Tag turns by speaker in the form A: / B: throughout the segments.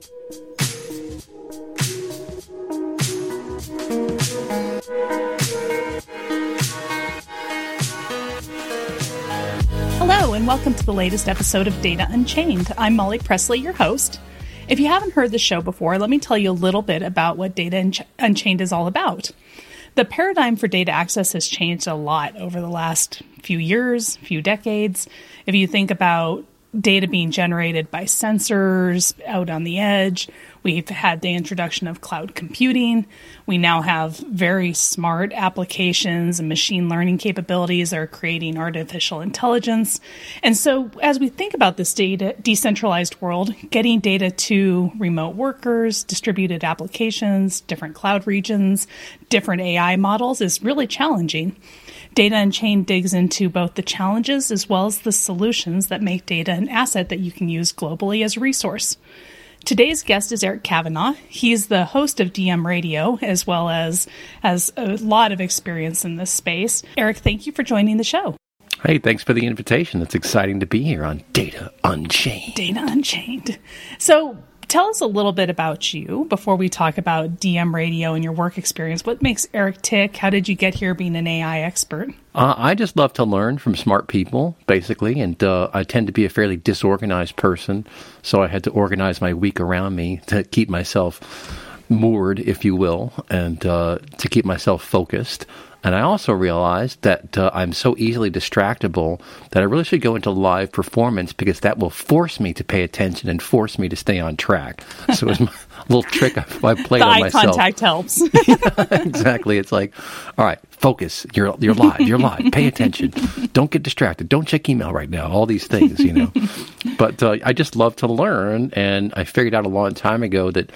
A: Hello, and welcome to the latest episode of Data Unchained. I'm Molly Presley, your host. If you haven't heard the show before, let me tell you a little bit about what Data Unchained is all about. The paradigm for data access has changed a lot over the last few years, few decades. If you think about data being generated by sensors out on the edge. We've had the introduction of cloud computing. We now have very smart applications and machine learning capabilities that are creating artificial intelligence. And so, as we think about this data decentralized world, getting data to remote workers, distributed applications, different cloud regions, different AI models is really challenging. Data Unchained digs into both the challenges as well as the solutions that make data an asset that you can use globally as a resource. Today's guest is Eric Kavanagh. He's the host of DM Radio as well as has a lot of experience in this space. Eric, thank you for joining the show.
B: Hey, thanks for the invitation. It's exciting to be here on Data Unchained.
A: Data Unchained. So, tell us a little bit about you before we talk about DM radio and your work experience. What makes Eric tick? How did you get here being an AI expert?
B: Uh, I just love to learn from smart people, basically, and uh, I tend to be a fairly disorganized person, so I had to organize my week around me to keep myself moored, if you will, and uh, to keep myself focused. And I also realized that uh, I'm so easily distractible that I really should go into live performance because that will force me to pay attention and force me to stay on track. So it's my little trick I, I played
A: the
B: on
A: eye
B: myself.
A: contact helps.
B: yeah, exactly. It's like, all right, focus. You're you're live. You're live. Pay attention. Don't get distracted. Don't check email right now. All these things, you know. but uh, I just love to learn, and I figured out a long time ago that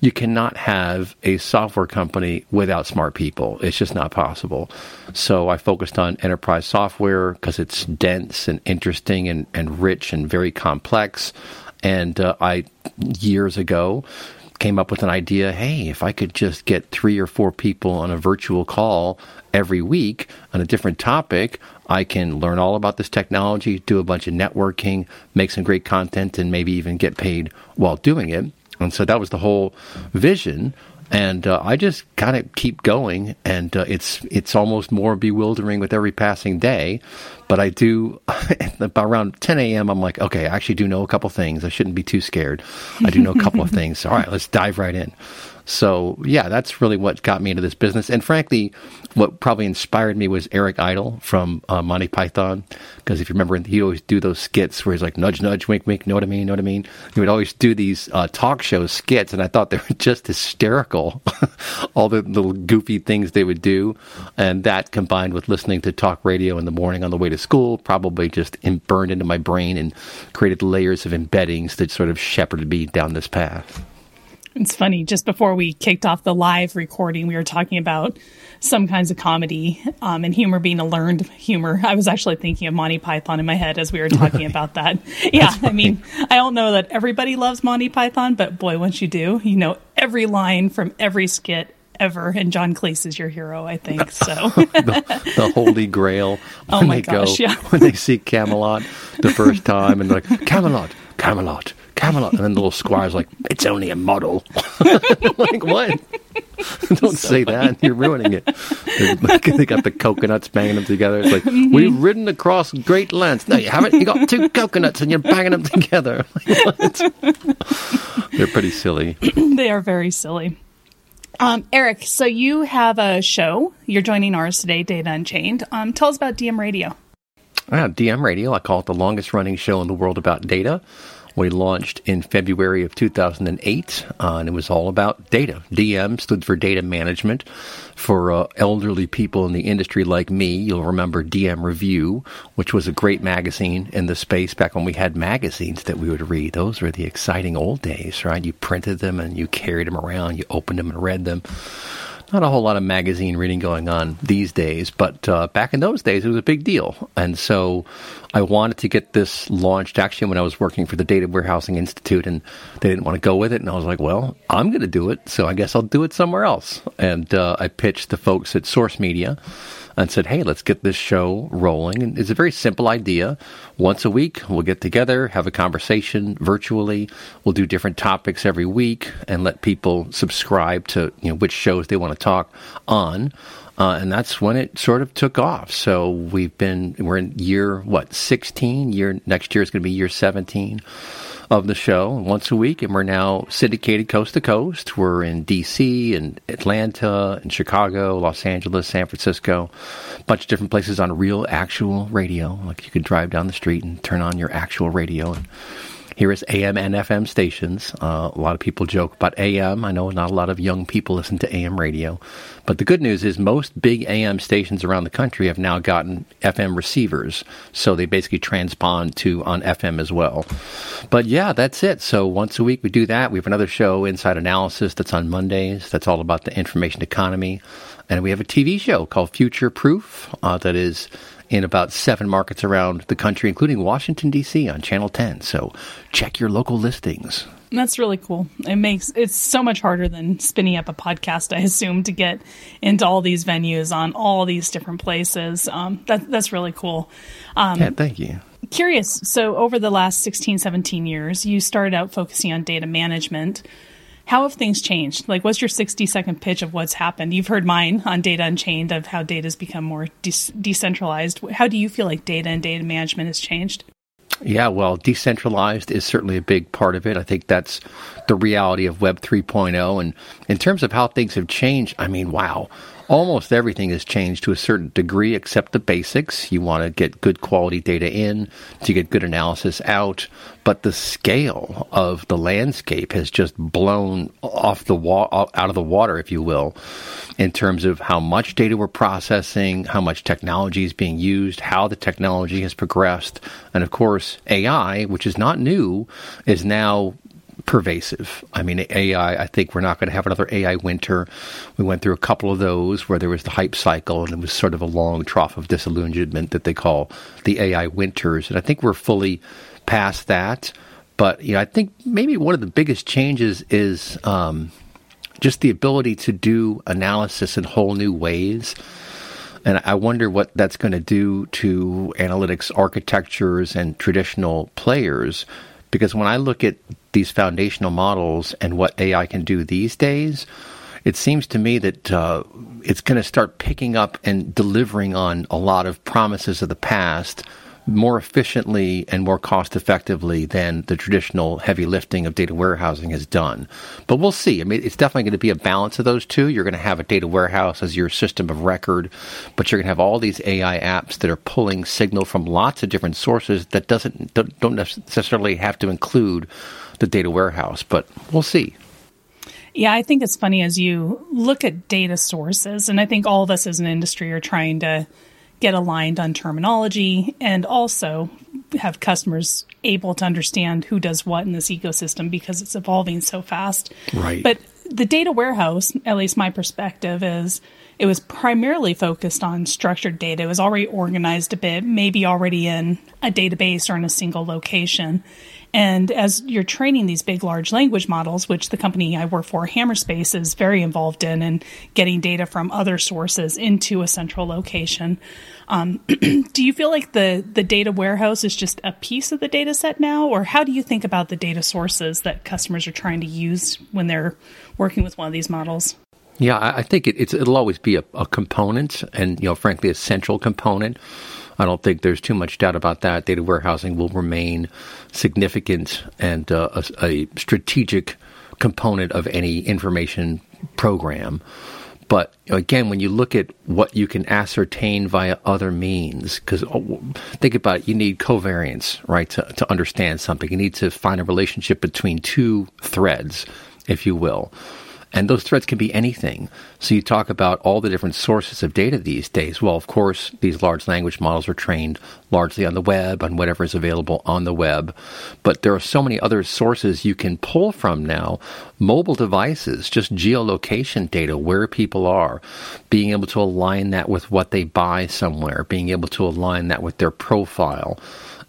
B: you cannot have a software company without smart people. It's just not possible. So I focused on enterprise software because it's dense and interesting and, and rich and very complex. And uh, I years ago came up with an idea hey, if I could just get three or four people on a virtual call every week on a different topic, I can learn all about this technology, do a bunch of networking, make some great content, and maybe even get paid while doing it. And so that was the whole vision. And uh, I just kind of keep going, and uh, it's it's almost more bewildering with every passing day. But I do around 10 a.m. I'm like, okay, I actually do know a couple things. I shouldn't be too scared. I do know a couple of things. All right, let's dive right in. So yeah, that's really what got me into this business. And frankly, what probably inspired me was Eric Idle from uh, Monty Python. Because if you remember, he always do those skits where he's like nudge, nudge, wink, wink. Know what I mean? Know what I mean? He would always do these uh, talk show skits, and I thought they were just hysterical. All the little goofy things they would do, and that combined with listening to talk radio in the morning on the way to school, probably just in, burned into my brain and created layers of embeddings that sort of shepherded me down this path.
A: It's funny. Just before we kicked off the live recording, we were talking about some kinds of comedy um, and humor being a learned humor. I was actually thinking of Monty Python in my head as we were talking about that. Yeah, I mean, I don't know that everybody loves Monty Python, but boy, once you do, you know every line from every skit ever. And John Cleese is your hero, I think. So
B: the, the, Holy Grail.
A: Oh my
B: they
A: gosh,
B: go,
A: yeah.
B: when they see Camelot the first time and like Camelot, Camelot, Camelot, and then the little squire's like, "It's only a model." like what? Don't
A: So
B: say
A: funny.
B: that. You're ruining it. They're got the coconuts banging them together. It's like
A: Mm-hmm.
B: we've ridden across great lengths. No, you haven't. You got two coconuts and you're banging them together. Like. They're pretty silly.
A: they are very silly. Um, Eric, so you have a show. You're joining ours today, Data Unchained. Um, tell us about DM Radio.
B: Yeah, DM Radio. I call it the longest running show in the world about data. We launched in February of 2008, uh, and it was all about data. DM stood for data management. For uh, elderly people in the industry like me, you'll remember DM Review, which was a great magazine in the space back when we had magazines that we would read. Those were the exciting old days, right? You printed them and you carried them around, you opened them and read them not a whole lot of magazine reading going on these days, but uh, back in those days, it was a big deal. And so I wanted to get this launched actually when I was working for the Data Warehousing Institute, and they didn't want to go with it. And I was like, well, I'm going to do it, so I guess I'll do it somewhere else. And uh, I pitched the folks at Source Media. And said, hey, let's get this show rolling. And it's a very simple idea. Once a week, we'll get together, have a conversation virtually. We'll do different topics every week and let people subscribe to you know which shows they want to talk on. Uh, and that's when it sort of took off. So we've been we're in year what sixteen. Year next year is going to be year seventeen of the show once a week, and we're now syndicated coast to coast. We're in D.C. and Atlanta and Chicago, Los Angeles, San Francisco, a bunch of different places on real actual radio. Like you could drive down the street and turn on your actual radio and here is AM and FM stations. Uh, a lot of people joke about AM. I know not a lot of young people listen to AM radio. But the good news is most big AM stations around the country have now gotten FM receivers. So they basically transpond to on FM as well. But yeah, that's it. So once a week we do that. We have another show, Inside Analysis, that's on Mondays. That's all about the information economy. And we have a TV show called Future Proof uh, that is in about seven markets around the country, including Washington, D.C. on Channel 10. So check your local listings.
A: That's really cool. It makes it's so much harder than spinning up a podcast, I assume, to get into all these venues on all these different places. Um, that, that's really cool.
B: Um, yeah, thank you.
A: Curious. So, over the last 16, 17 years, you started out focusing on data management. How have things changed? Like, what's your 60 second pitch of what's happened? You've heard mine on Data Unchained of how data has become more de- decentralized. How do you feel like data and data management has changed?
B: Yeah, well, decentralized is certainly a big part of it. I think that's the reality of Web 3.0. And in terms of how things have changed, I mean, wow almost everything has changed to a certain degree except the basics. You want to get good quality data in to get good analysis out, but the scale of the landscape has just blown off the wa- out of the water, if you will, in terms of how much data we're processing, how much technology is being used, how the technology has progressed, and of course, AI, which is not new, is now pervasive. I mean, AI, I think we're not going to have another AI winter. We went through a couple of those where there was the hype cycle and it was sort of a long trough of disillusionment that they call the AI winters. And I think we're fully past that. But, you know, I think maybe one of the biggest changes is um, just the ability to do analysis in whole new ways. And I wonder what that's going to do to analytics architectures and traditional players. Because when I look at these foundational models and what AI can do these days, it seems to me that uh, it's going to start picking up and delivering on a lot of promises of the past more efficiently and more cost effectively than the traditional heavy lifting of data warehousing has done. But we'll see. I mean, it's definitely going to be a balance of those two. You're going to have a data warehouse as your system of record, but you're going to have all these AI apps that are pulling signal from lots of different sources that doesn't don't necessarily have to include the data warehouse, but we'll see.
A: Yeah, I think it's funny as you look at data sources, and I think all of us as an industry are trying to get aligned on terminology and also have customers able to understand who does what in this ecosystem because it's evolving so fast.
B: Right.
A: But the data warehouse, at least my perspective, is it was primarily focused on structured data. It was already organized a bit, maybe already in a database or in a single location. And as you're training these big, large language models, which the company I work for, Hammerspace, is very involved in, and getting data from other sources into a central location, um, do you feel like the the data warehouse is just a piece of the data set now, or how do you think about the data sources that customers are trying to use when they're working with one of these models?
B: Yeah, I think it, it'll always be a, a component, and you know, frankly, a central component. I don't think there's too much doubt about that. Data warehousing will remain significant and uh, a, a, strategic component of any information program. But again, when you look at what you can ascertain via other means, because oh, think about it, you need covariance, right, to, to understand something. You need to find a relationship between two threads, if you will. And those threads can be anything. So you talk about all the different sources of data these days. Well, of course, these large language models are trained largely on the web, on whatever is available on the web. But there are so many other sources you can pull from now. Mobile devices, just geolocation data, where people are, being able to align that with what they buy somewhere, being able to align that with their profile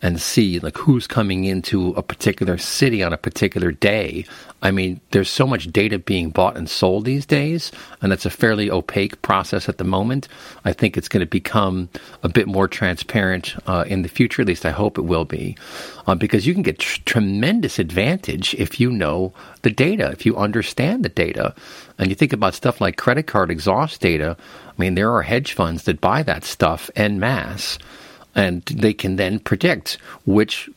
B: and see like who's coming into a particular city on a particular day. I mean, there's so much data being bought and sold these days, and it's a fairly opaque process at the moment. I think it's going to become a bit more transparent uh, in the future. At least I hope it will be, uh, because you can get tr- tremendous advantage if you know the data, if you understand the data, and you think about stuff like credit card exhaust data. I mean, there are hedge funds that buy that stuff en masse and they can then predict which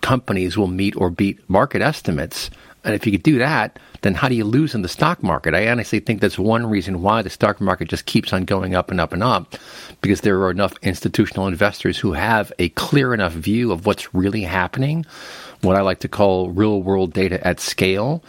B: companies will meet or beat market estimates. And if you could do that, then how do you lose in the stock market? I honestly think that's one reason why the stock market just keeps on going up and up and up, because there are enough institutional investors who have a clear enough view of what's really happening, what I like to call real world data at scale,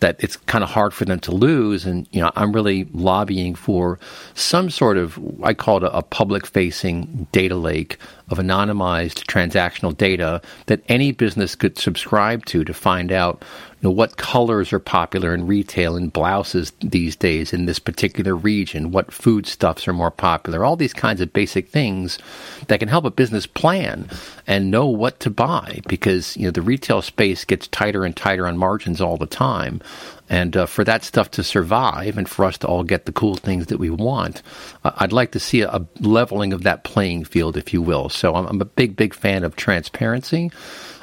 B: that it's kind of hard for them to lose. And, you know, I'm really lobbying for some sort of, I call it a, a public facing data lake of anonymized transactional data that any business could subscribe to to find out you know, what colors are popular in retail and blouses these days in this particular region, what foodstuffs are more popular, all these kinds of basic things that can help a business plan and know what to buy because you know the retail space gets tighter and tighter on margins all the time. And uh, for that stuff to survive and for us to all get the cool things that we want, uh, I'd like to see a, a, leveling of that playing field, if you will. So I'm, I'm a big, big fan of transparency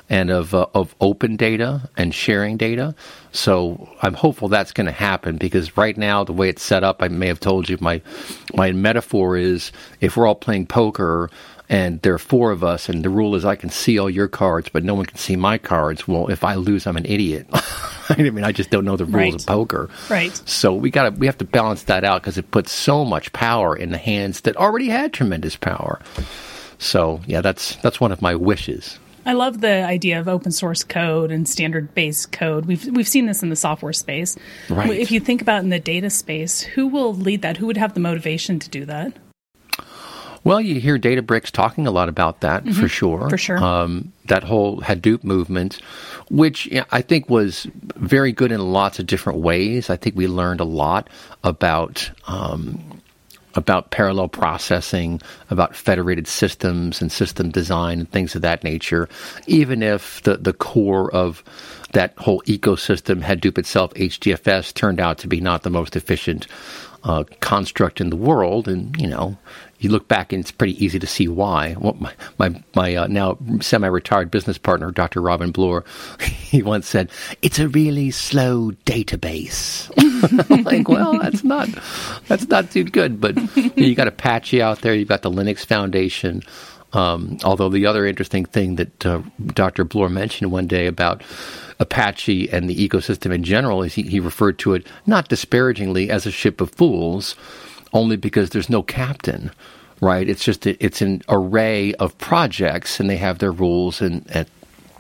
B: and of uh, of open data and sharing data. So I'm hopeful that's going to happen because right now the way it's set up, I may have told you my my metaphor is if we're all playing poker and there are four of us, and the rule is I can see all your cards, but no one can see my cards. Well, if I lose, I'm an idiot. I mean, I just don't know the rules
A: right.
B: of poker.
A: Right.
B: So we got to we have to balance that out because it puts so much power in the hands that already had tremendous power. So yeah, that's that's one of my wishes.
A: I love the idea of open source code and standard based code. We've we've seen this in the software space.
B: Right.
A: If you think about in the data space, who will lead that? Who would have the motivation to do that?
B: Well, you hear Databricks talking a lot about that mm-hmm. for sure.
A: For sure. Um,
B: that whole Hadoop movement, which I think was very good in lots of different ways. I think we learned a lot about. Um, about parallel processing, about federated systems and system design and things of that nature, even if the, the core of that whole ecosystem, Hadoop itself, HDFS, turned out to be not the most efficient uh, construct in the world. And, you know, you look back and it's pretty easy to see why. My my, my uh, now semi-retired business partner, Dr. Robin Bloor, he once said, "It's a really slow database." like, well, that's not that's not too good. But you, you got Apache out there. You've got the Linux Foundation. Um, although the other interesting thing that uh, Dr. Bloor mentioned one day about Apache and the ecosystem in general is he, he referred to it not disparagingly as a ship of fools only because there's no captain, right? It's just a, it's an array of projects, and they have their rules and, and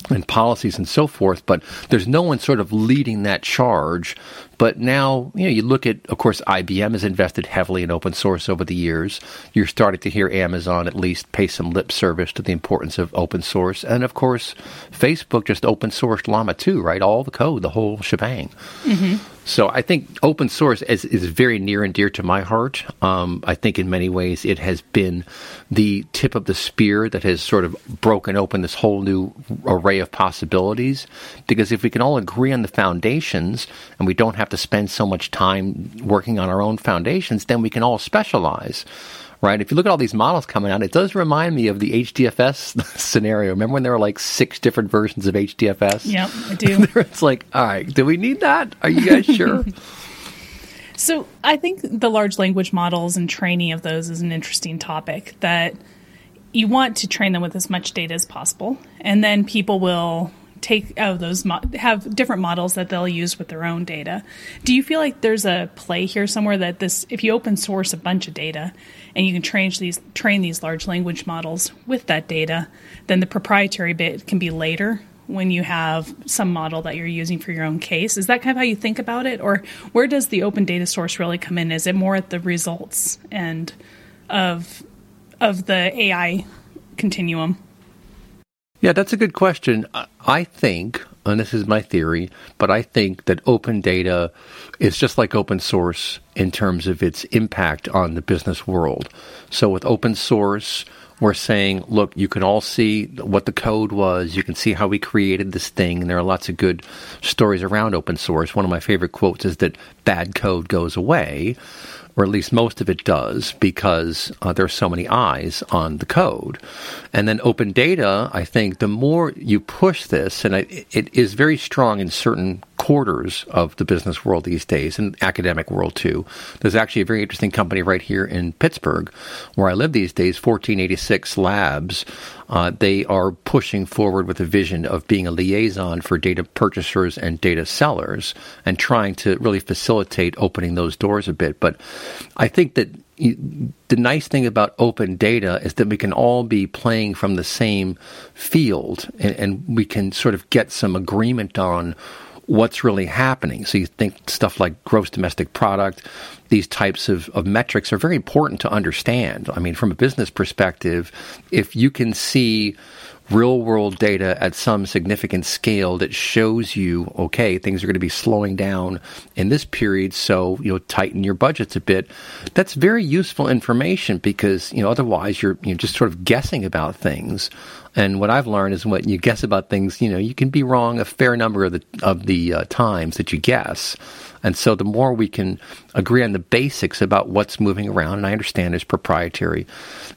B: and policies and so forth, but there's no one sort of leading that charge. But now, you know, you look at, of course, IBM has invested heavily in open source over the years. You're starting to hear Amazon at least pay some lip service to the importance of open source. And of course, Facebook just open sourced Llama 2, right? All the code, the whole shebang. Mm-hmm. So I think open source is, is very near and dear to my heart. Um, I think in many ways it has been the tip of the spear that has sort of broken open this whole new array of possibilities. Because if we can all agree on the foundations and we don't have to spend so much time working on our own foundations, then we can all specialize right? If you look at all these models coming out, it does remind me of the HDFS scenario. Remember when there were like six different versions of HDFS?
A: Yeah, I do.
B: it's like, all right, do we need that? Are you guys sure?
A: so I think the large language models and training of those is an interesting topic that you want to train them with as much data as possible, and then people will take out those mo- have different models that they'll use with their own data. Do you feel like there's a play here somewhere that this if you open source a bunch of data and you can train these train these large language models with that data, then the proprietary bit can be later when you have some model that you're using for your own case. Is that kind of how you think about it, or where does the open data source really come in? Is it more at the results and of of the AI continuum?
B: Yeah, that's a good question. I think, and this is my theory, but I think that open data is just like open source in terms of its impact on the business world. So with open source, we're saying, look, you can all see what the code was. You can see how we created this thing. And there are lots of good stories around open source. One of my favorite quotes is that bad code goes away or at least most of it does, because uh, there are so many eyes on the code. And then open data, I think the more you push this, and I, it is very strong in certain quarters of the business world these days, and academic world too. There's actually a very interesting company right here in Pittsburgh, where I live these days, 1486 Labs. Uh, they are pushing forward with a vision of being a liaison for data purchasers and data sellers and trying to really facilitate opening those doors a bit. But I think that the nice thing about open data is that we can all be playing from the same field and, and we can sort of get some agreement on what's really happening. So you think stuff like gross domestic product, these types of, of metrics are very important to understand. I mean, from a business perspective, if you can see real world data at some significant scale that shows you, okay, things are going to be slowing down in this period, so, you know, tighten your budgets a bit. That's very useful information because, you know, otherwise you're, you're just sort of guessing about things. And what I've learned is when you guess about things, you know, you can be wrong a fair number of the of the uh, times that you guess. And so the more we can agree on the basics about what's moving around, and I understand there's proprietary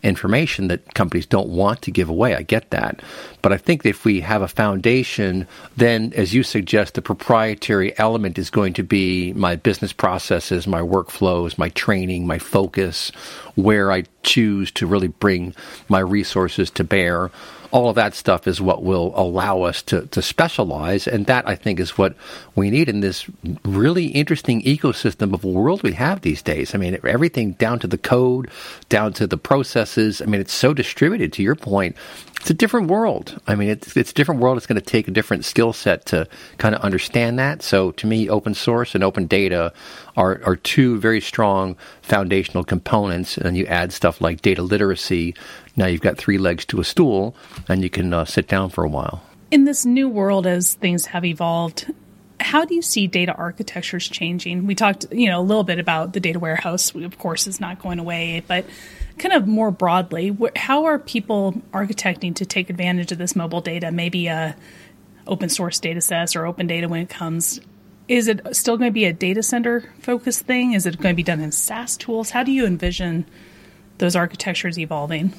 B: information that companies don't want to give away. I get that. But I think if we have a foundation, then as you suggest, the proprietary element is going to be my business processes, my workflows, my training, my focus, where I choose to really bring my resources to bear all of that stuff is what will allow us to, to specialize. And that, I think, is what we need in this really interesting ecosystem of a world we have these days. I mean, everything down to the code, down to the processes. I mean, it's so distributed to your point. It's a different world. I mean, it's, it's a different world. It's going to take a different skill set to kind of understand that. So to me, open source and open data are, are two very strong foundational components. And you add stuff like data literacy now you've got three legs to a stool, and you can uh, sit down for a while.
A: In this new world, as things have evolved, how do you see data architectures changing? We talked, you know, a little bit about the data warehouse, of course, is not going away, but kind of more broadly, how are people architecting to take advantage of this mobile data? Maybe a open source data sets or open data when it comes. Is it still going to be a data center focused thing? Is it going to be done in SaaS tools? How do you envision those architectures evolving?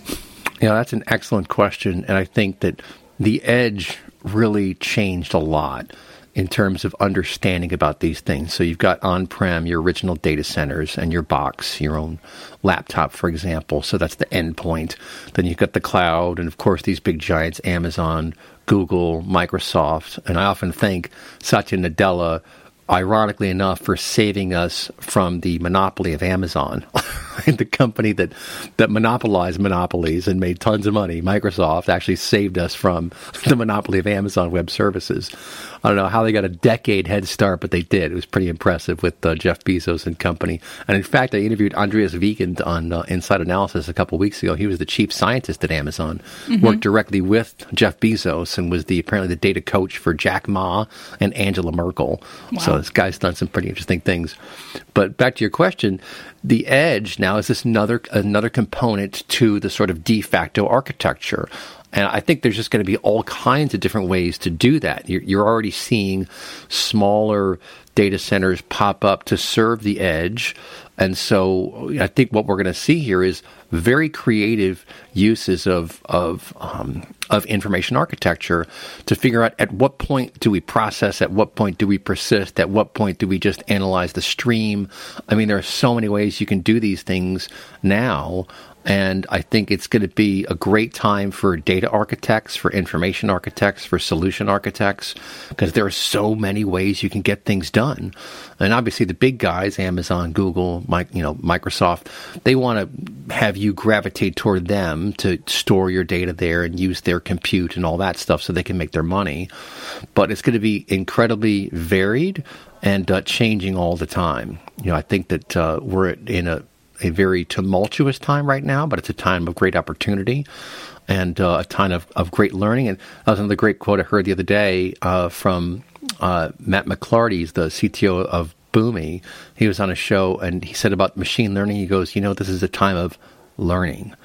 B: Yeah, that's an excellent question. And I think that the edge really changed a lot in terms of understanding about these things. So you've got on prem, your original data centers, and your box, your own laptop, for example. So that's the endpoint. Then you've got the cloud, and of course, these big giants Amazon, Google, Microsoft. And I often thank Satya Nadella ironically enough, for saving us from the monopoly of Amazon, the company that, that monopolized monopolies and made tons of money. Microsoft actually saved us from the monopoly of Amazon Web Services. I don't know how they got a decade head start, but they did. It was pretty impressive with uh, Jeff Bezos and company. And in fact, I interviewed Andreas Weigend on uh, Inside Analysis a couple weeks ago. He was the chief scientist at Amazon, mm-hmm. worked directly with Jeff Bezos, and was the apparently the data coach for Jack Ma and Angela Merkel. Wow. So this guy's done some pretty interesting things. But back to your question, the edge now is this another another component to the sort of de facto architecture. And I think there's just going to be all kinds of different ways to do that. You're, you're already seeing smaller data centers pop up to serve the edge. And so I think what we're going to see here is very creative uses of of um, of information architecture to figure out at what point do we process, at what point do we persist, at what point do we just analyze the stream. I mean, there are so many ways you can do these things now and I think it's going to be a great time for data architects, for information architects, for solution architects, because there are so many ways you can get things done. And obviously, the big guys, Amazon, Google, you know, Microsoft, they want to have you gravitate toward them to store your data there and use their compute and all that stuff so they can make their money. But it's going to be incredibly varied and uh, changing all the time. You know, I think that uh, we're in a a very tumultuous time right now, but it's a time of great opportunity and uh, a time of, of great learning. And that was another great quote I heard the other day uh, from uh, Matt McLarty, the CTO of Boomi. He was on a show and he said about machine learning, he goes, You know, this is a time of learning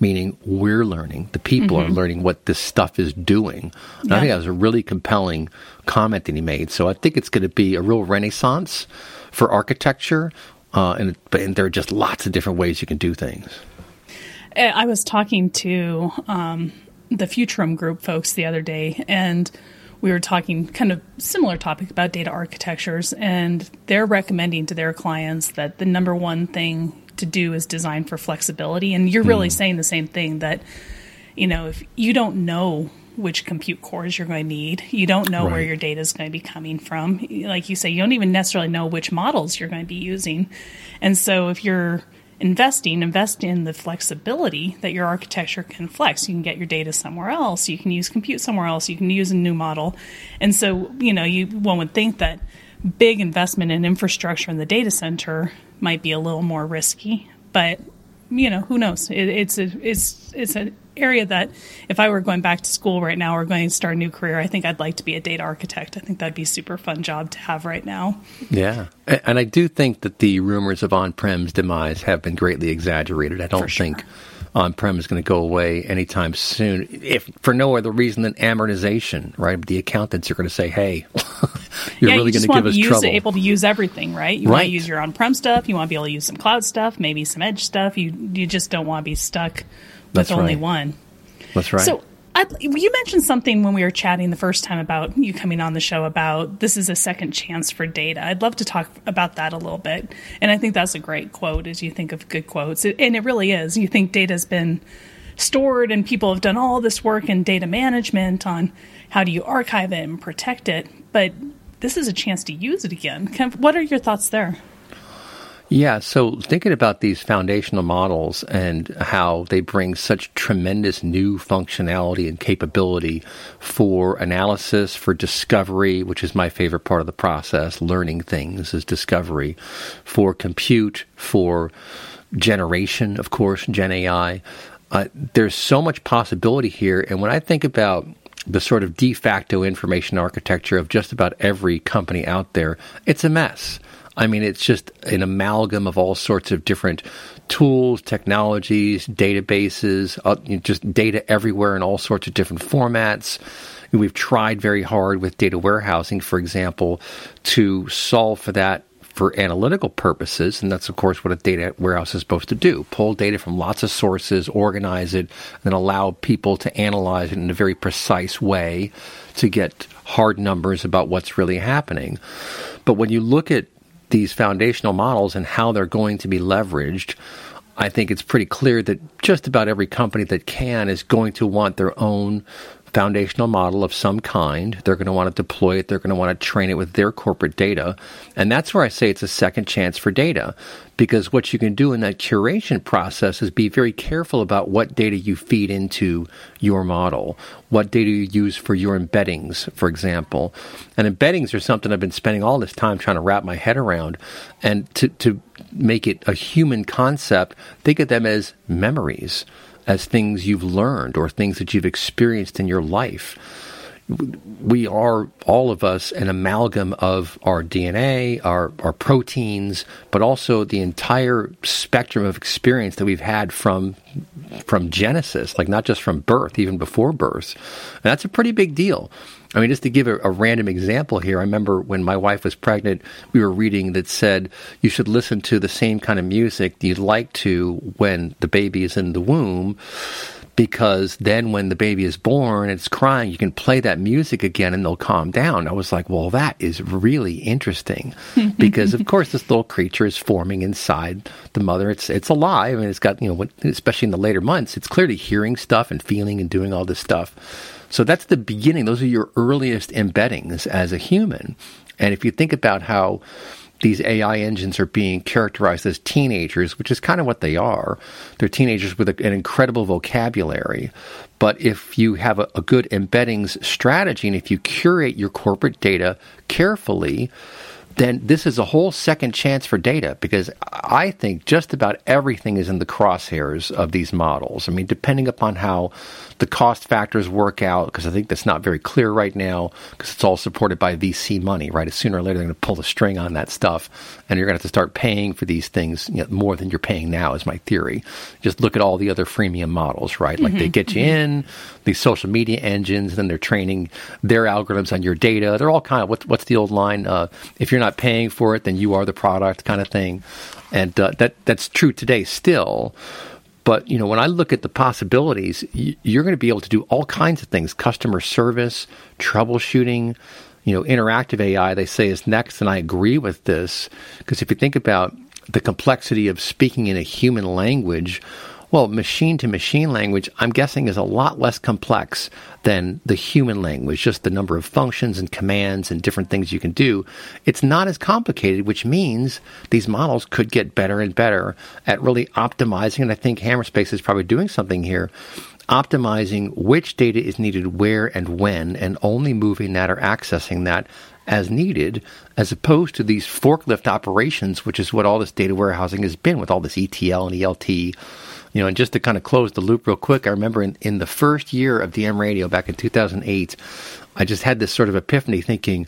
B: meaning we're learning. The people mm-hmm. are learning what this stuff is doing. Yeah. I think that was a really compelling comment that he made. So I think it's going to be a real renaissance for architecture, uh, and, and there are just lots of different ways you can do things.
A: I was talking to um, the Futurum Group folks the other day, and we were talking kind of similar topic about data architectures, and they're recommending to their clients that the number one thing to do is design for flexibility. And you're really mm. saying the same thing that, you know, if you don't know which compute cores you're going to need, you don't know right. where your data is going to be coming from. Like you say, you don't even necessarily know which models you're going to be using. And so if you're investing, invest in the flexibility that your architecture can flex. You can get your data somewhere else. You can use compute somewhere else. You can use a new model. And so, you know, you one would think that big investment in infrastructure in the data center might be a little more risky, but you know, who knows? It, it's a it's it's an area that if I were going back to school right now or going to start a new career, I think I'd like to be a data architect. I think that'd be a super fun job to have right now.
B: Yeah. And I do think that the rumors of on-prem's demise have been greatly exaggerated. I don't sure. think on-prem is going to go away anytime soon, if for no other reason than amortization, right? The accountants are going to say, "Hey, you're
A: yeah,
B: really
A: you
B: going to give us
A: use,
B: trouble."
A: Able to use everything, right? You right. want to use your on-prem stuff. You want to be able to use some cloud stuff, maybe some edge stuff. You you just don't want to be stuck with
B: That's
A: only
B: right.
A: one.
B: That's right.
A: So I'd, you mentioned something when we were chatting the first time about you coming on the show about this is a second chance for data. I'd love to talk about that a little bit. And I think that's a great quote as you think of good quotes. And it really is. You think data's been stored and people have done all this work in data management on how do you archive it and protect it, but this is a chance to use it again. What are your thoughts there?
B: Yeah, so thinking about these foundational models and how they bring such tremendous new functionality and capability for analysis, for discovery, which is my favorite part of the process, learning things is discovery, for compute, for generation, of course, Gen AI. Uh, there's so much possibility here. And when I think about the sort of de facto information architecture of just about every company out there, it's a mess. I mean, it's just an amalgam of all sorts of different tools, technologies, databases, uh, just data everywhere in all sorts of different formats. We've tried very hard with data warehousing, for example, to solve for that for analytical purposes, and that's of course what a data warehouse is supposed to do: pull data from lots of sources, organize it, and allow people to analyze it in a very precise way to get hard numbers about what's really happening. But when you look at these foundational models and how they're going to be leveraged, I think it's pretty clear that just about every company that can is going to want their own foundational model of some kind. They're going to want to deploy it. They're going to want to train it with their corporate data. And that's where I say it's a second chance for data. Because what you can do in that curation process is be very careful about what data you feed into your model, what data you use for your embeddings, for example. And embeddings are something I've been spending all this time trying to wrap my head around. And to, to make it a human concept, think of them as memories as things you've learned or things that you've experienced in your life. We are, all of us, an amalgam of our DNA, our, our proteins, but also the entire spectrum of experience that we've had from, from Genesis, like not just from birth, even before birth. And that's a pretty big deal. I mean, just to give a, a, random example here, I remember when my wife was pregnant, we were reading that said you should listen to the same kind of music you'd like to when the baby is in the womb. Because then, when the baby is born and it's crying, you can play that music again and they'll calm down. I was like, well, that is really interesting. because, of course, this little creature is forming inside the mother. It's, it's alive and it's got, you know, especially in the later months, it's clearly hearing stuff and feeling and doing all this stuff. So that's the beginning. Those are your earliest embeddings as a human. And if you think about how these AI engines are being characterized as teenagers, which is kind of what they are. They're teenagers with a, an incredible vocabulary. But if you have a, a good embeddings strategy and if you curate your corporate data carefully, then this is a whole second chance for data because I think just about everything is in the crosshairs of these models. I mean, depending upon how the cost factors work out, because I think that's not very clear right now, because it's all supported by VC money, right? Sooner or later, they're going to pull the string on that stuff, and you're going to have to start paying for these things you know, more than you're paying now, is my theory. Just look at all the other freemium models, right? Like mm-hmm, they get you mm-hmm. in, these social media engines, and then they're training their algorithms on your data. They're all kind of, what, what's the old line? Uh, if you're not paying for it, then you are the product kind of thing. And uh, that that's true today still. But you know, when I look at the possibilities, you're going to be able to do all kinds of things: customer service, troubleshooting. You know, interactive AI they say is next, and I agree with this because if you think about the complexity of speaking in a human language, well, machine to machine language, I'm guessing, is a lot less complex than the human language, just the number of functions and commands and different things you can do. It's not as complicated, which means these models could get better and better at really optimizing. And I think Hammerspace is probably doing something here optimizing which data is needed where and when, and only moving that or accessing that as needed, as opposed to these forklift operations, which is what all this data warehousing has been with all this ETL and ELT you know, and just to kind of close the loop real quick, I remember in, in the first year of DM radio back in 2008, I just had this sort of epiphany thinking,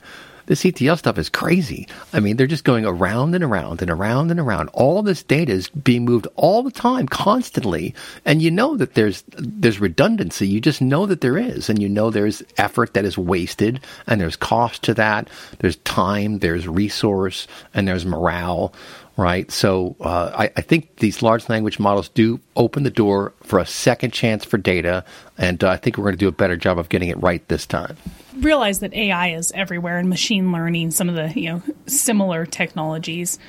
B: this ETL stuff is crazy. I mean, they're just going around and around and around and around. All this data is being moved all the time, constantly, and you know that there's there's redundancy. You just know that there is, and you know there's effort that is wasted, and there's cost to that. There's time, there's resource, and there's morale right? So uh, I, I, think these large language models do open the door for a second chance for data, and uh, I think we're going to do a better job of getting it right this time.
A: Realize that AI is everywhere, and machine learning, some of the you know similar technologies,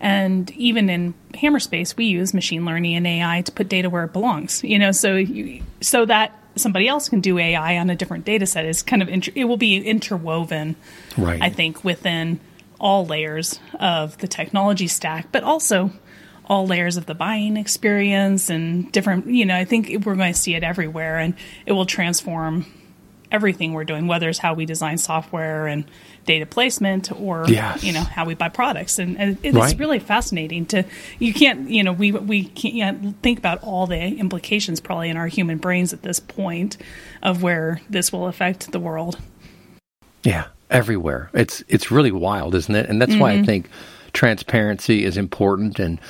A: and even in Hammerspace, we use machine learning and AI to put data where it belongs. You know, so you, so that somebody else can do AI on a different data set is kind of inter- it will be interwoven, right? I think within all layers of the technology stack, but also all layers of the buying experience and different, you know, I think we're going to see it everywhere and it will transform everything we're doing, whether it's how we design software and data placement or, yes. you know, how we buy products. And, and it's right. really fascinating to, you can't, you know, we, we can't think about all the implications probably in our human brains at this point of where this will affect the world.
B: Yeah everywhere. It's it's really wild, isn't it? And that's mm-hmm. why I mm-hmm. think transparency is important. And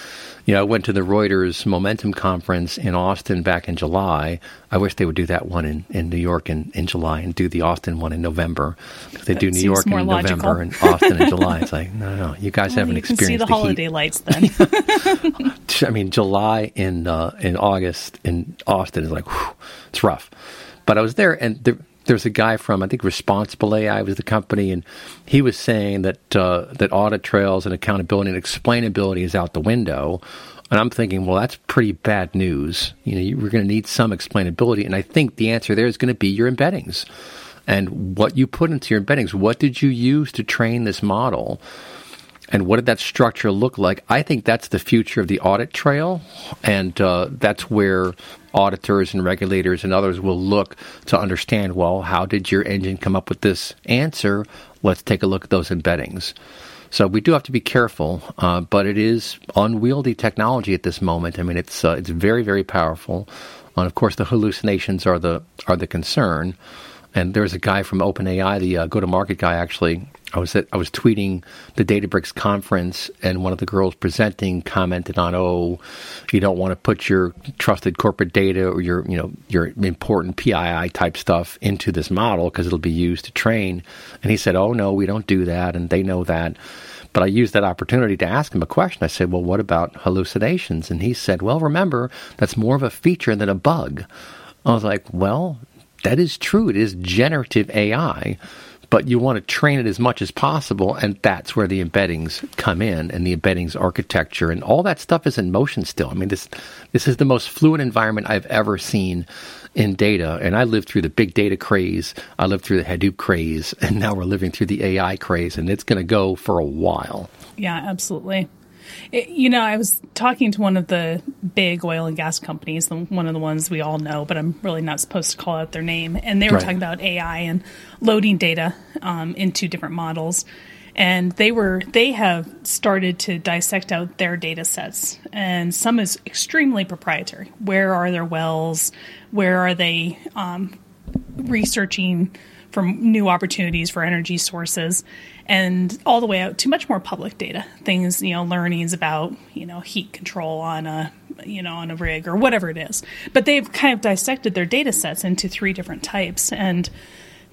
B: you know, I went to the Reuters Momentum Conference in Austin back in July. I wish they would do that one in, in New York in, in July and do the Austin one in November. They that do New York in logical. November and Austin in July. It's like no, no, you guys well, haven't
A: you
B: experienced
A: see the,
B: the
A: holiday
B: heat.
A: lights then.
B: I mean, July in uh, in August in Austin is like whew, it's rough. But I was there, and the, there's a guy from I think Responsible AI was the company, and he was saying that uh, that audit trails and accountability and explainability is out the window. And I'm thinking, well, that's pretty bad news. You know, you, we're going to need some explainability, and I think the answer there is going to be your embeddings and what you put into your embeddings. What did you use to train this model? and what did that structure look like? I think that's the future of the audit trail, and uh, that's where auditors and regulators and others will look to understand. Well, how did your engine come up with this answer? Let's take a look at those embeddings. So we do have to be careful, uh, but it is unwieldy technology at this moment. I mean, it's uh, it's very very powerful, and of course the hallucinations are the are the concern. And there was a guy from OpenAI, the uh, go-to-market guy, actually I was at, I was tweeting the Databricks conference, and one of the girls presenting commented on, "Oh, you don't want to put your trusted corporate data or your you know your important PII type stuff into this model because it'll be used to train." And he said, "Oh no, we don't do that, and they know that." But I used that opportunity to ask him a question. I said, "Well, what about hallucinations?" And he said, "Well, remember that's more of a feature than a bug." I was like, "Well, that is true. It is generative AI." but you want to train it as much as possible, and that's where the embeddings come in, and the embeddings architecture and all that stuff is in motion still. I mean, this this is the most fluid environment I've ever seen in data, and I lived through the big data craze, I lived through the Hadoop craze, and now we're living through the AI craze, and it's going to go for a while.
A: Yeah, absolutely. It, you know, I was talking to one of the big oil and gas companies, one of the ones we all know, but I'm really not supposed to call out their name. And they were right. talking about AI and loading data um, into different models. and they were they have started to dissect out their data sets and some is extremely proprietary where are their wells where are they um, researching for new opportunities for energy sources and all the way out to much more public data things you know learnings about you know heat control on a you know on a rig or whatever it is but they've kind of dissected their data sets into three different types and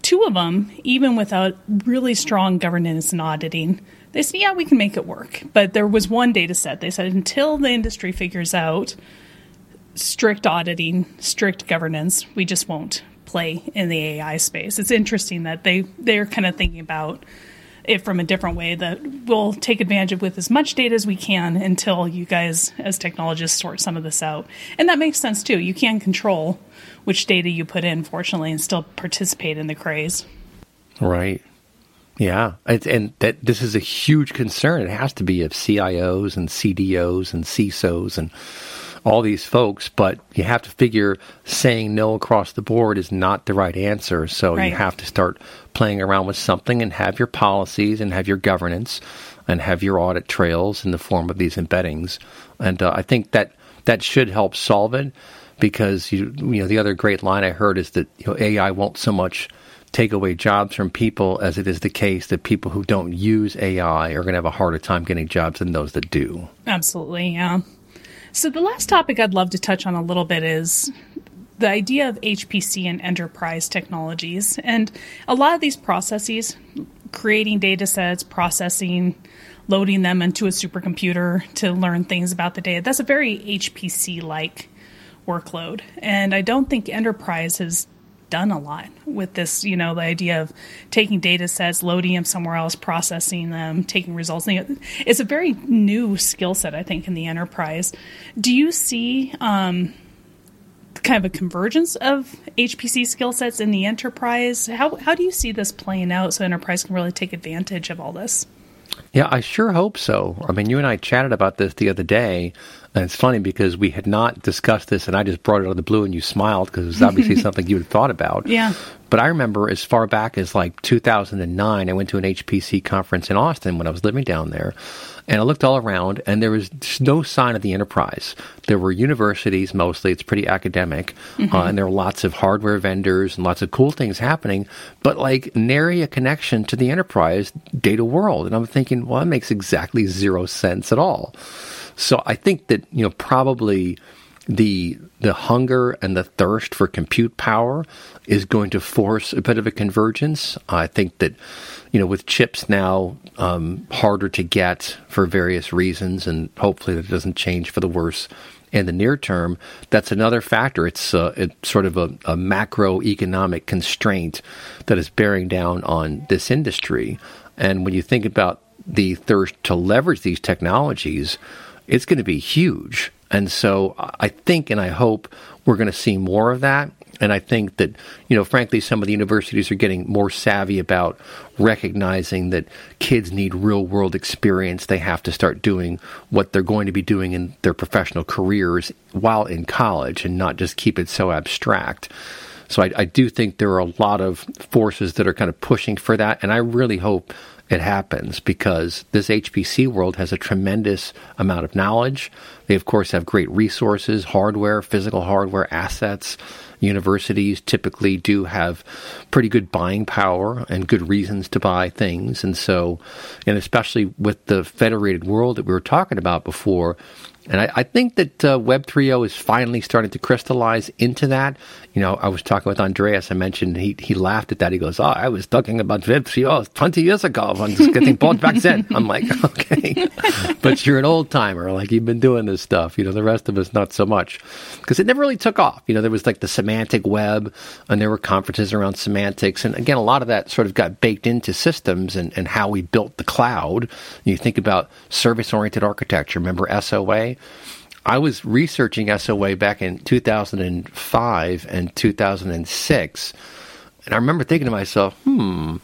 A: two of them, even without really strong governance and auditing, they said, yeah, we can make it work. But there was one data set. They said, until the industry figures out strict auditing, strict governance, we just won't play in the AI space. It's interesting that they, they're kind of thinking about it from a different way that we'll take advantage of with as much data as we can until you guys as technologists sort some of this out. And that makes sense too. You can control which data you put in, fortunately, and still participate in the craze.
B: Right. Yeah, and that this is a huge concern. It has to be of CIOs and CDOs and CISOs and all these folks, but you have to figure saying no across the board is not the right answer. So right. you have to start playing around with something and have your policies and have your governance and have your audit trails in the form of these embeddings. And uh, I think that that should help solve it because you you know the other great line I heard is that you know, AI won't so much take away jobs from people as it is the case that people who don't use AI are going to have a harder time getting jobs than those that do.
A: Absolutely, yeah. So, the last topic I'd love to touch on a little bit is the idea of HPC and enterprise technologies. And a lot of these processes, creating data sets, processing, loading them into a supercomputer to learn things about the data, that's a very HPC like workload. And I don't think enterprise has done a lot with this, you know, the idea of taking data sets, loading them somewhere else, processing them, taking results. It's a very new skill set, I think, in the enterprise. Do you see um, kind of a convergence of HPC skill sets in the enterprise? How, how do you see this playing out so enterprise can really take advantage of all this?
B: Yeah, I sure hope so. I mean, you and I chatted about this the other day and it's funny because we had not discussed this, and I just brought it out of the blue, and you smiled because it was obviously something you had thought about.
A: Yeah.
B: But I remember as far back as like 2009, I went to an HPC conference in Austin when I was living down there. And I looked all around, and there was no sign of the enterprise. There were universities mostly; it's pretty academic, mm-hmm. uh, and there were lots of hardware vendors and lots of cool things happening. But like nary a connection to the enterprise data world. And I'm thinking, well, that makes exactly zero sense at all. So I think that you know probably the the hunger and the thirst for compute power is going to force a bit of a convergence. I think that you know with chips now um, harder to get for various reasons, and hopefully that doesn't change for the worse in the near term. That's another factor. It's uh, it's sort of a, a macroeconomic constraint that is bearing down on this industry. And when you think about the thirst to leverage these technologies, it's going to be huge. And so I think and I hope we're going to see more of that. And I think that, you know, frankly, some of the universities are getting more savvy about recognizing that kids need real world experience. They have to start doing what they're going to be doing in their professional careers while in college and not just keep it so abstract. So I, I do think there are a lot of forces that are kind of pushing for that. And I really hope it happens because this HPC world has a tremendous amount of knowledge. They, of course, have great resources, hardware, physical hardware, assets. Universities typically do have pretty good buying power and good reasons to buy things. And so, and especially with the federated world that we were talking about before, and I, I, think that uh, Web 3.0 is finally starting to crystallize into that. You know, I was talking with Andreas. I mentioned he, he laughed at that. He goes, Oh, I was talking about Web 3.0 20 years ago. I'm just getting bought back then. I'm like, Okay. but you're an old timer. Like, you've been doing this stuff. You know, the rest of us, not so much. Because it never really took off. You know, there was like the semantic web, and there were conferences around semantics. And again, a lot of that sort of got baked into systems and, and how we built the cloud. You think about service oriented architecture. Remember SOA? I was researching SOA back in 2005 and 2006. And I remember thinking to myself, hmm,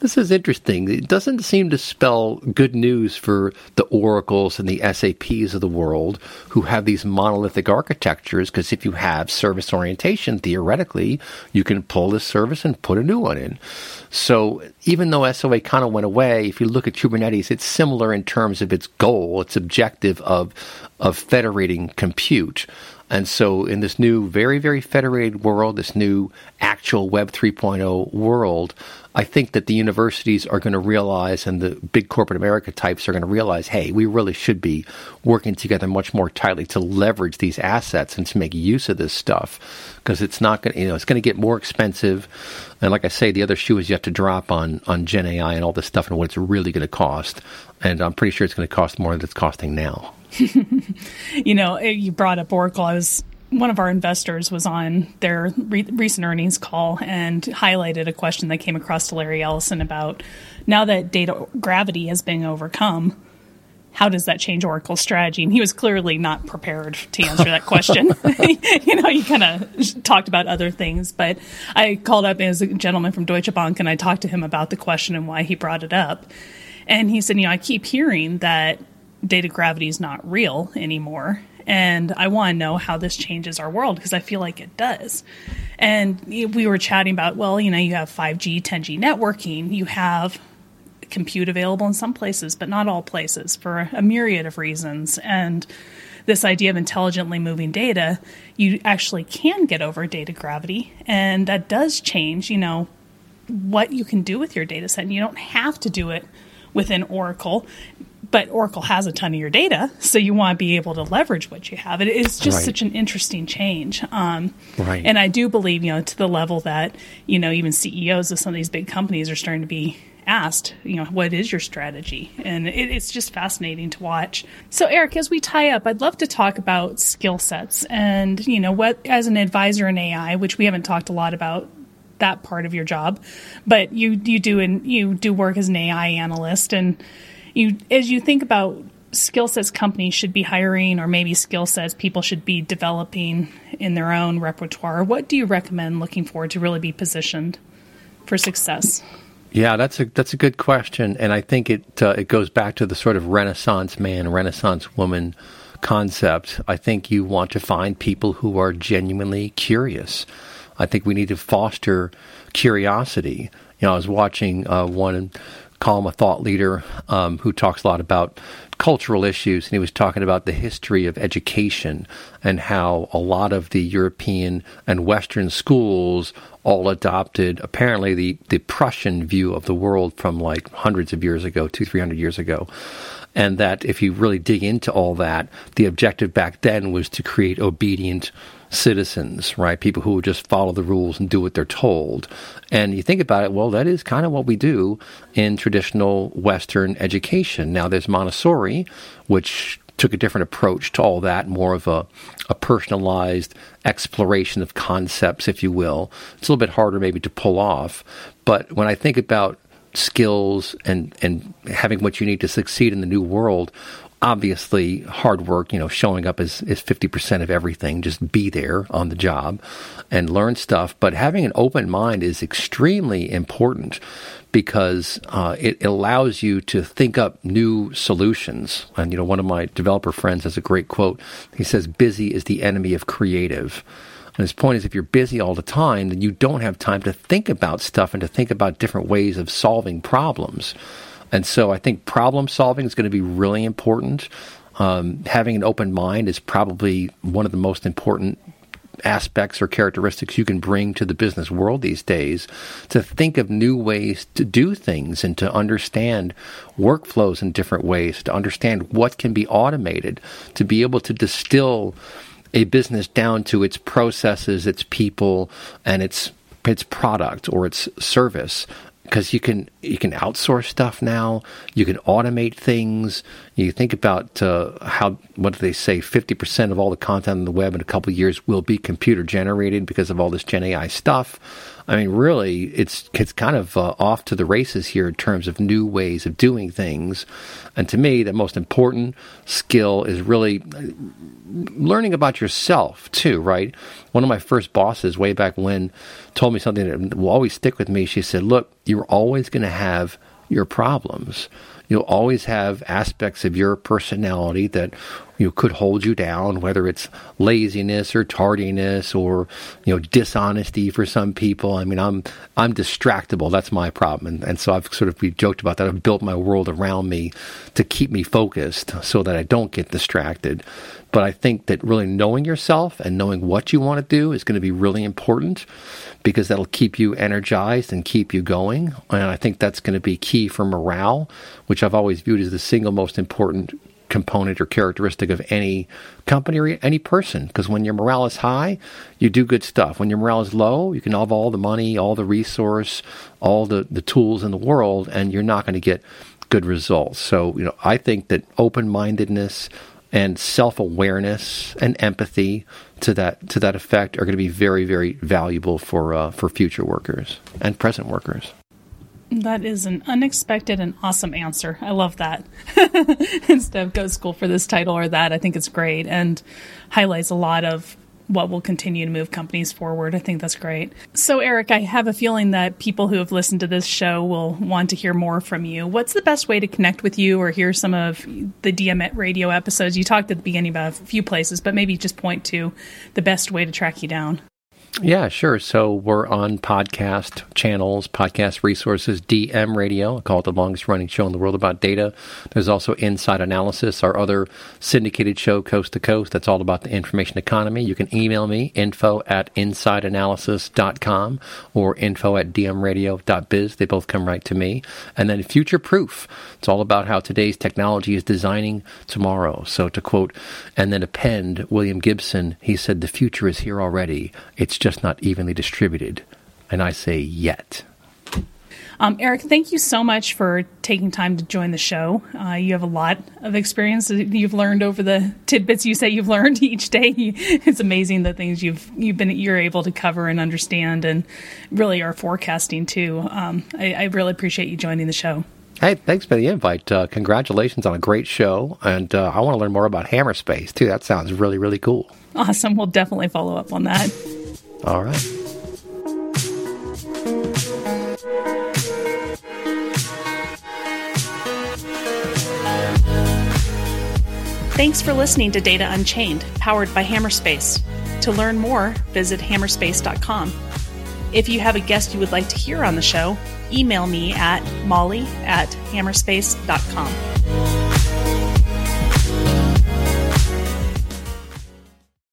B: This is interesting. It doesn't seem to spell good news for the Oracles and the SAPs of the world who have these monolithic architectures. Because if you have service orientation, theoretically, you can pull this service and put a new one in. So even though SOA kind of went away, if you look at Kubernetes, it's similar in terms of its goal, its objective of of federating compute. And so, in this new, very, very federated world, this new actual Web 3.0 world, I think that the universities are going to realize and the big corporate America types are going to realize, hey, we really should be working together much more tightly to leverage these assets and to make use of this stuff because it's not going to, you know, it's going to get more expensive. And like I say, the other shoe is yet to drop on, on Gen AI and all this stuff and what it's really going to cost. And I'm pretty sure it's going to cost more than it's costing now.
A: you know, eh, you brought up Oracle. I was one of our investors was on their re- recent earnings call and highlighted a question that came across to Larry Ellison about now that data gravity has been overcome, how does that change Oracle's strategy? And he was clearly not prepared to answer that question. you know, he kind of talked about other things, but I called up as a gentleman from Deutsche Bank and I talked to him about the question and why he brought it up. And he said, you know, I keep hearing that data gravity is not real anymore. And I want to know how this changes our world because I feel like it does. And we were chatting about, well, you know, you have 5G, 10G networking, you have compute available in some places, but not all places for a myriad of reasons. And this idea of intelligently moving data, you actually can get over data gravity. And that does change, you know, what you can do with your data set. And you don't have to do it within Oracle but Oracle has a ton of your data, so you want to be able to leverage what you have. It is just right. such an interesting change. Um, right. And I do believe, you know, to the level that, you know, even CEOs of some of these big companies are starting to be asked, you know, what is your strategy? And it, it's just fascinating to watch. So, Eric, as we tie up, I'd love to talk about skill sets and, you know, what, as an advisor in AI, which we haven't talked a lot about that part of your job, but you, you do, and you do work as an AI analyst and, you as you think about skill sets companies should be hiring or maybe skill sets people should be developing in their own repertoire what do you recommend looking for to really be positioned for success?
B: Yeah that's a that's a good question. And i think it uh, it goes back to the sort of renaissance man renaissance woman concept. I think you want to find people who are genuinely curious. I think we need to foster curiosity. You know i was watching uh, one him a thought leader um, who talks a lot about cultural issues, and he was talking about the history of education and how a lot of the European and Western schools all adopted apparently the, the Prussian view of the world from like hundreds of years ago, two, three hundred years ago. And that if you really dig into all that, the objective back then was to create obedient citizens, right? People who would just follow the rules and do what they're told. And you think about it, well, that is kind of what we do in traditional Western education. Now, there's Montessori, which took a different approach to all that, more of a, a personalized exploration of concepts, if you will. It's a little bit harder maybe to pull off. But when I think about skills and, and having what you need to succeed in the new world, obviously hard work, you know, showing up is, is 50% of everything. Just be there on the job and learn stuff. But having an open mind is extremely important because uh, it allows you to think up new solutions. And, you know, one of my developer friends has a great quote. He says, busy is the enemy of creative. And his point is if you're busy all the time, then you don't have time to think about stuff and to think about different ways of solving problems. And so I think problem solving is going to be really important. Um, having an open mind is probably one of the most important aspects or characteristics you can bring to the business world these days to think of new ways to do things and to understand workflows in different ways, to understand what can be automated, to be able to distill a business down to its processes, its people, and its its product or its service because you can you can outsource stuff now. You can automate things. You think about uh, how what do they say? Fifty percent of all the content on the web in a couple of years will be computer generated because of all this Gen AI stuff. I mean, really, it's it's kind of uh, off to the races here in terms of new ways of doing things. And to me, the most important skill is really uh, learning about yourself too. Right? One of my first bosses, way back when, told me something that will always stick with me. She said, "Look, you're always going to have your problems." You'll always have aspects of your personality that you know, could hold you down, whether it's laziness or tardiness or you know dishonesty for some people. I mean, I'm I'm distractible. That's my problem, and, and so I've sort of we joked about that. I've built my world around me to keep me focused so that I don't get distracted. But I think that really knowing yourself and knowing what you want to do is going to be really important because that'll keep you energized and keep you going. And I think that's going to be key for morale, which I've always viewed as the single most important component or characteristic of any company or any person. Because when your morale is high, you do good stuff. When your morale is low, you can have all the money, all the resource, all the, the tools in the world, and you're not going to get good results. So, you know, I think that open mindedness and self awareness and empathy to that to that effect are going to be very very valuable for uh, for future workers and present workers.
A: That is an unexpected and awesome answer. I love that. Instead of go to school for this title or that, I think it's great and highlights a lot of what will continue to move companies forward. I think that's great. So, Eric, I have a feeling that people who have listened to this show will want to hear more from you. What's the best way to connect with you or hear some of the DM radio episodes? You talked at the beginning about a few places, but maybe just point to the best way to track you down.
B: Yeah, sure. So we're on podcast channels, podcast resources, DM Radio, I call it the longest running show in the world about data. There's also Inside Analysis, our other syndicated show, Coast to Coast, that's all about the information economy. You can email me, info at insideanalysis.com or info at dmradio.biz. They both come right to me. And then Future Proof. It's all about how today's technology is designing tomorrow. So to quote and then append William Gibson, he said, the future is here already. It's just just not evenly distributed. And I say yet.
A: Um, Eric, thank you so much for taking time to join the show. Uh, you have a lot of experience that you've learned over the tidbits you say you've learned each day. It's amazing the things you've you've been you're able to cover and understand, and really are forecasting too. Um, I, I, really appreciate you joining the show.
B: Hey, thanks for the invite. Uh, congratulations on a great show, and uh, I want to learn more about Hammerspace too. That sounds really really cool.
A: Awesome. We'll definitely follow up on that.
B: All right.
A: Thanks for listening to Data Unchained, powered by Hammerspace. To learn more, visit hammerspace.com. If you have a guest you would like to hear on the show, email me at molly at hammerspace.com.